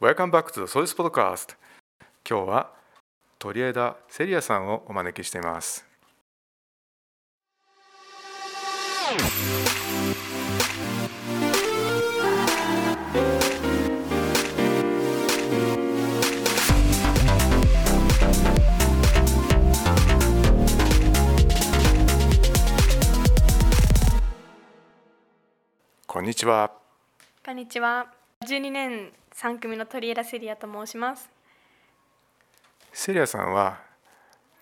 Welcome back to the Solis Podcast. 今日は鳥枝セリアさんをお招きしています。こんにちは。こんにちは。12年3組の鳥枝セリアと申します。セリアさんは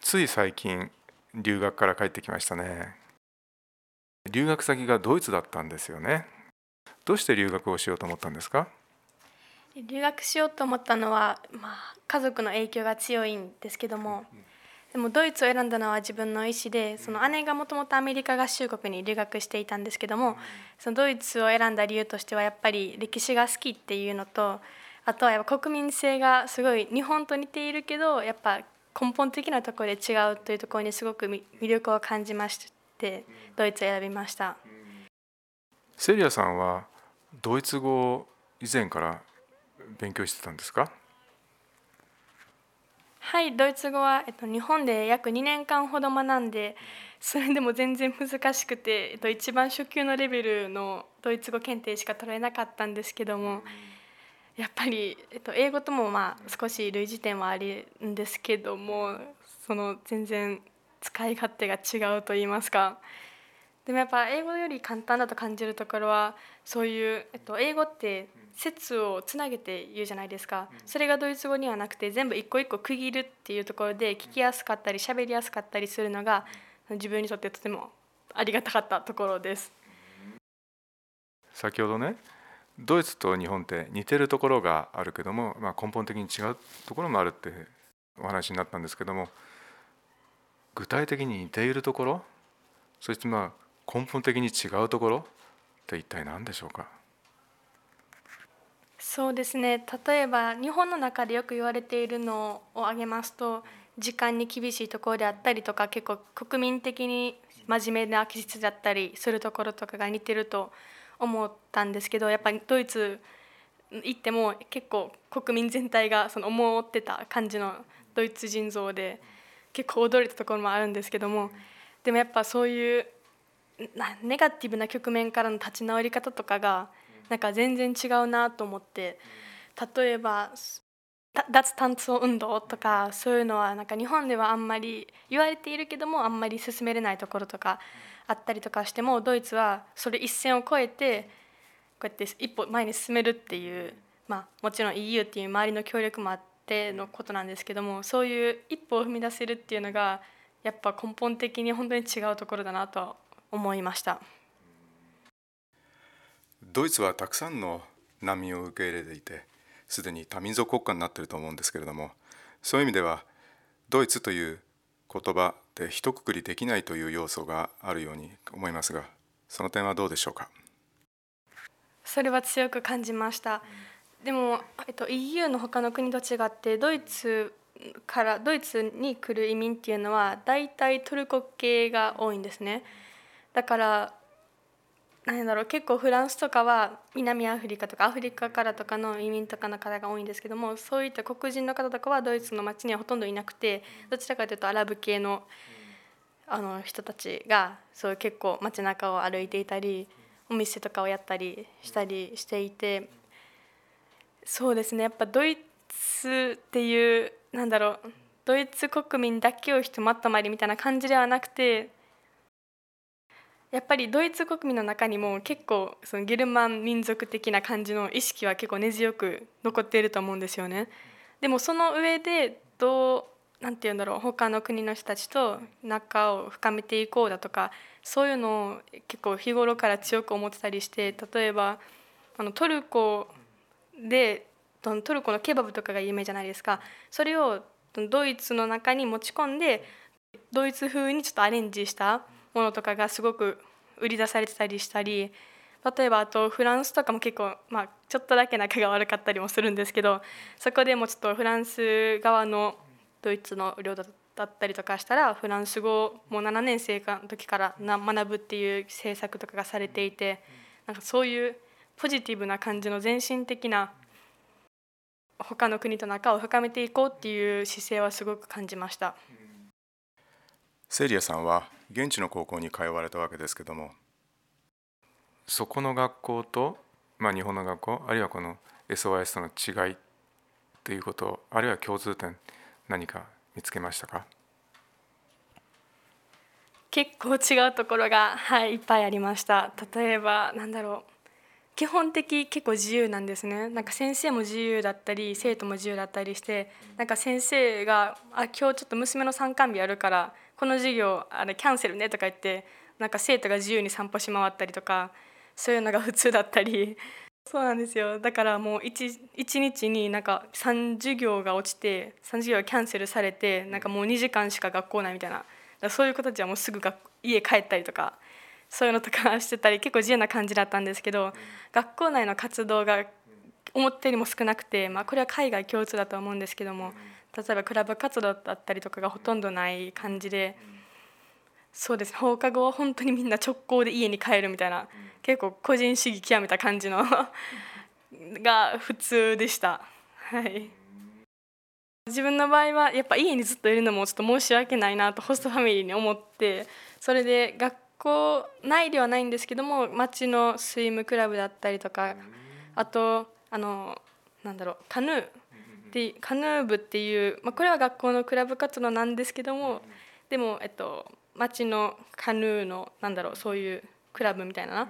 つい最近留学から帰ってきましたね。留学先がドイツだったんですよね。どうして留学をしようと思ったんですか？留学しようと思ったのは、まあ、家族の影響が強いんですけども、でもドイツを選んだのは自分の意思で、その姉がもともとアメリカ合衆国に留学していたんですけども、そのドイツを選んだ理由としてはやっぱり歴史が好きっていうのと、あとはやっぱ国民性がすごい日本と似ているけど、やっぱ根本的なところで違うというところにすごく魅力を感じまして、ドイツを選びました。セリアさんはドイツ語を以前から勉強してたんですか？はい、ドイツ語は、えっと、日本で約2年間ほど学んでそれでも全然難しくて、えっと、一番初級のレベルのドイツ語検定しか取れなかったんですけどもやっぱり、えっと、英語ともまあ少し類似点はあるんですけどもその全然使い勝手が違うと言いますか。でもやっぱ英語より簡単だと感じるところはそういう、えっと、英語って説をつなげて言うじゃないですか。それがドイツ語にはなくて全部一個一個区切るっていうところで聞きやすかったり喋りやすかったりするのが自分にとってとてもありがたかったところです。先ほどねドイツと日本って似てるところがあるけども、まあ、根本的に違うところもあるってお話になったんですけども具体的に似ているところそしてまあ根本的に違うところって一体何でしょうか？そうですね。例えば日本の中でよく言われているのを挙げますと時間に厳しいところであったりとか結構国民的に真面目な気質だったりするところとかが似てると思ったんですけどやっぱりドイツ行っても結構国民全体がその思ってた感じのドイツ人像で結構驚いたところもあるんですけどもでもやっぱそういうネガティブな局面からの立ち直り方とかがなんか全然違うなと思って例えば脱炭素運動とかそういうのはなんか日本ではあんまり言われているけどもあんまり進めれないところとかあったりとかしてもドイツはそれ一線を越えてこうやって一歩前に進めるっていう、まあ、もちろん EU っていう周りの協力もあってのことなんですけどもそういう一歩を踏み出せるっていうのがやっぱ根本的に本当に違うところだなと思いました。ドイツはたくさんの難民を受け入れていてすでに多民族国家になっていると思うんですけれどもそういう意味ではドイツという言葉で一括りできないという要素があるように思いますがその点はどうでしょうか？それは強く感じました。でも、えっと、EU の他の国と違ってドイツからドイツに来る移民っていうのは大体トルコ系が多いんですね。だから何だろう結構フランスとかは南アフリカとかアフリカからとかの移民とかの方が多いんですけどもそういった黒人の方とかはドイツの町にはほとんどいなくてどちらかというとアラブ系のあの人たちがそう結構街中を歩いていたりお店とかをやったりしたりしていてそうですねやっぱドイツっていうなんだろうドイツ国民だけをひとまとまりみたいな感じではなくてやっぱりドイツ国民の中にも結構そのゲルマン民族的な感じの意識は結構根強く残っていると思うんですよね。でもその上でどうなんて言うんだろう他の国の人たちと仲を深めていこうだとかそういうのを結構日頃から強く思ってたりして例えばあのトルコでトルコのケバブとかが有名じゃないですかそれをドイツの中に持ち込んでドイツ風にちょっとアレンジしたものとかがすごく売り出されてたりしたり例えばあとフランスとかも結構、まあ、ちょっとだけ仲が悪かったりもするんですけどそこでもちょっとフランス側のドイツの領土だったりとかしたらフランス語もう7年生の時からな学ぶっていう政策とかがされていてなんかそういうポジティブな感じの全身的な他の国と仲を深めていこうっていう姿勢はすごく感じました。セリアさんは現地の高校に通われたわけですけども。そこの学校と、まあ、日本の学校あるいはこの SOS との違いということあるいは共通点何か見つけましたか？結構違うところが、はい、いっぱいありました。例えばなんだろう基本的結構自由なんですね。なんか先生も自由だったり生徒も自由だったりしてなんか先生が「あ今日ちょっと娘の参観日やるからこの授業あれキャンセルね」とか言ってなんか生徒が自由に散歩し回ったりとかそういうのが普通だったり。そうなんですよ。だからもう 1, 1日になんか3授業が落ちて3授業がキャンセルされてなんかもう2時間しか学校ないみたいな。そういう子たちはもうすぐ家帰ったりとかそういうのとかしてたり結構自由な感じだったんですけど、学校内の活動が思ったよりも少なくて、まあ、これは海外共通だと思うんですけども例えばクラブ活動だったりとかがほとんどない感じで。そうです放課後は本当にみんな直行で家に帰るみたいな結構個人主義極めた感じの が普通でした。はい。自分の場合はやっぱ家にずっといるのもちょっと申し訳ないなとホストファミリーに思ってそれで学校内ではないんですけども町のスイムクラブだったりとかあとあのなんだろうカヌーでカヌー部っていう、まあ、これは学校のクラブ活動なんですけどもでも、えっと、町のカヌーのなんだろうそういうクラブみたいな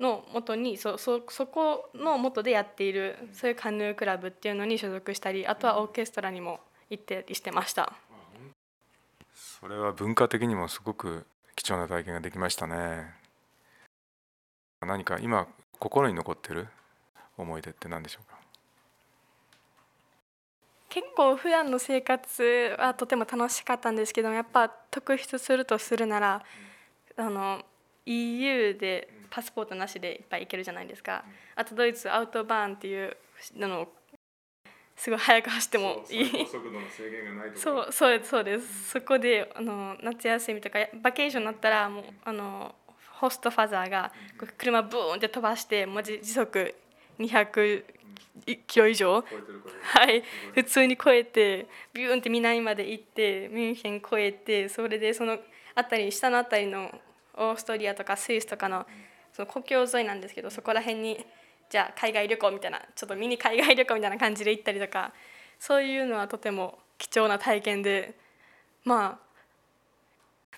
の元にそそそこの元でやっているそういうカヌークラブっていうのに所属したりあとはオーケストラにも行ってりしてました。それは文化的にもすごく貴重な体験ができましたね。何か今心に残ってる思い出って何でしょうか？結構普段の生活はとても楽しかったんですけどやっぱ特筆するとするならあの EU でパスポートなしでいっぱい行けるじゃないですか。あとドイツアウトバーンっていうのすごい速く走ってもいい。そうそうそうです、そこであの夏休みとかバケーションになったらもうあのホストファザーが車ブーンって飛ばして文字時速200キロ以上。はい。普通に超えてビューンって南まで行ってミュンヘン越えてそれでその辺り下の辺りのオーストリアとかスイスとかのその国境沿いなんですけどそこら辺にじゃあ海外旅行みたいなちょっとミニ海外旅行みたいな感じで行ったりとかそういうのはとても貴重な体験でまあ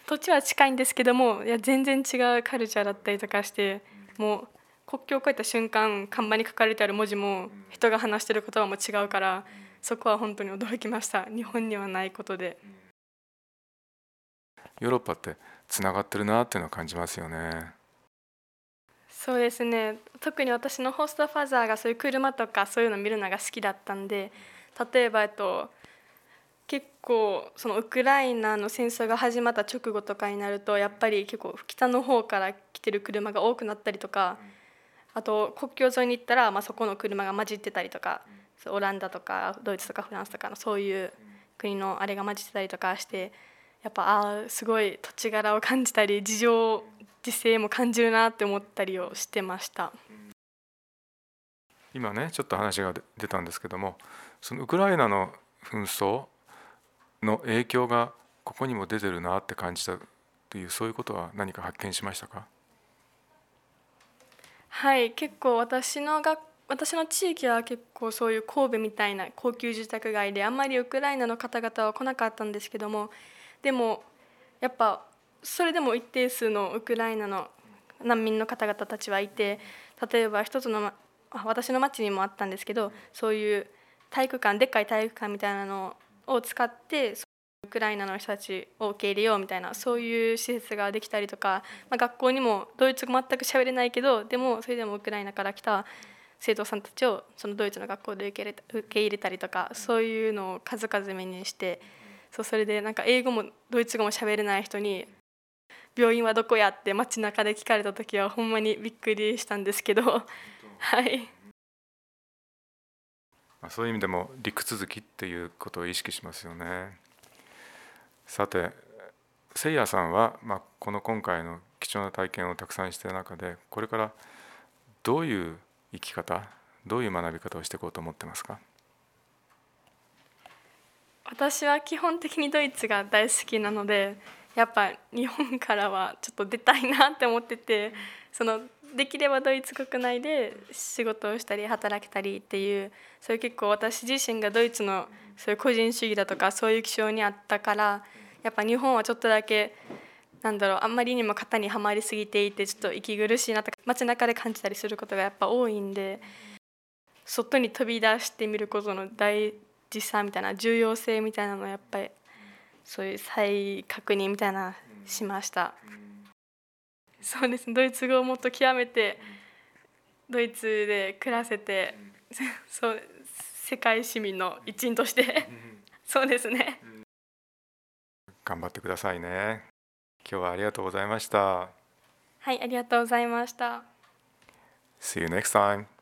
土地は近いんですけどもいや全然違うカルチャーだったりとかしてもう国境を越えた瞬間看板に書かれてある文字も人が話してる言葉も違うからそこは本当に驚きました。日本にはないことで。ヨーロッパってつながってるなっていうのを感じますよね。そうですね。特に私のホストファザーがそういう車とかそういうの見るのが好きだったんで例えば、えっと、結構そのウクライナの戦争が始まった直後とかになるとやっぱり結構北の方から来てる車が多くなったりとかあと国境沿いに行ったら、まあ、そこの車が混じってたりとかオランダとかドイツとかフランスとかのそういう国のあれが混じってたりとかしてやっぱああすごい土地柄を感じたり事情時勢も感じるなって思ったりをしてました。今ねちょっと話が出たんですけどもそのウクライナの紛争の影響がここにも出てるなって感じたというそういうことは何か発見しましたか？はい結構私の学私の地域は結構そういう神戸みたいな高級住宅街であんまりウクライナの方々は来なかったんですけどもでもやっぱそれでも一定数のウクライナの難民の方々たちはいて例えば一つのま私の町にもあったんですけどそういう体育館でっかい体育館みたいなのを使ってウクライナの人たちを受け入れようみたいなそういう施設ができたりとか、まあ、学校にもドイツ語全く喋れないけどでもそれでもウクライナから来た生徒さんたちをそのドイツの学校で受け,れ受け入れたりとかそういうのを数々目にしてそうそれでなんか英語もドイツ語も喋れない人に病院はどこやって街中で聞かれた時はほんまにびっくりしたんですけど。はい。そういう意味でも陸続きっていうことを意識しますよね。さてせいやさんは、まあ、この今回の貴重な体験をたくさんしている中でこれからどういう生き方どういう学び方をしていこうと思ってますか？私は基本的にドイツが大好きなのでやっぱ日本からはちょっと出たいなって思っててそのできればドイツ国内で仕事をしたり働けたりっていうそういう結構私自身がドイツのそういう個人主義だとかそういう気象にあったからやっぱ日本はちょっとだけなんだろうあんまりにも型にはまりすぎていてちょっと息苦しいなとか街中で感じたりすることがやっぱ多いんで外に飛び出してみることの大事さみたいな重要性みたいなのをやっぱりそういう再確認みたいなしました。そうですね。ドイツ語をもっと極めてドイツで暮らせて そう世界市民の一員として。そうですね。頑張ってくださいね。今日はありがとうございました。はいありがとうございました。See you next time